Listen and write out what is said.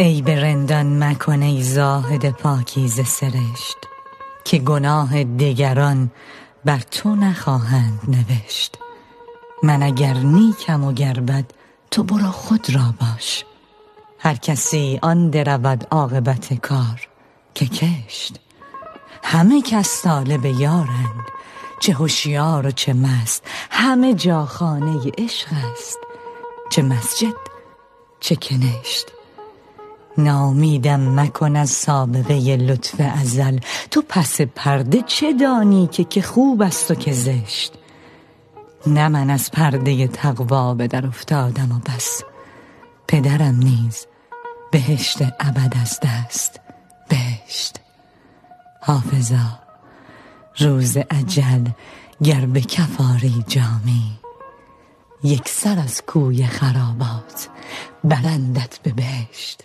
ای به رندان مکن ای زاهد پاکیزه سرشت که گناه دگران بر تو نخواهند نوشت. من اگر نیکم و گر بد تو برو خود را باش. هر کسی آن درود عاقبت کار که کشت. همه کس طالب یارند چه هوشیار و چه مست. همه جا خانه عشق است چه مسجد چه کنشت. ناامیدم مکن از سابقه لطف ازل. تو پس پرده چه دانی که که خوب است و که زشت؟ نه من از پرده تقوا به در افتادم و بس. پدرم نیز بهشت ابد از دست بهشت. حافظا روز اجل گر به کف آری جامی یک سر از کوی خرابات برندت به بهشت.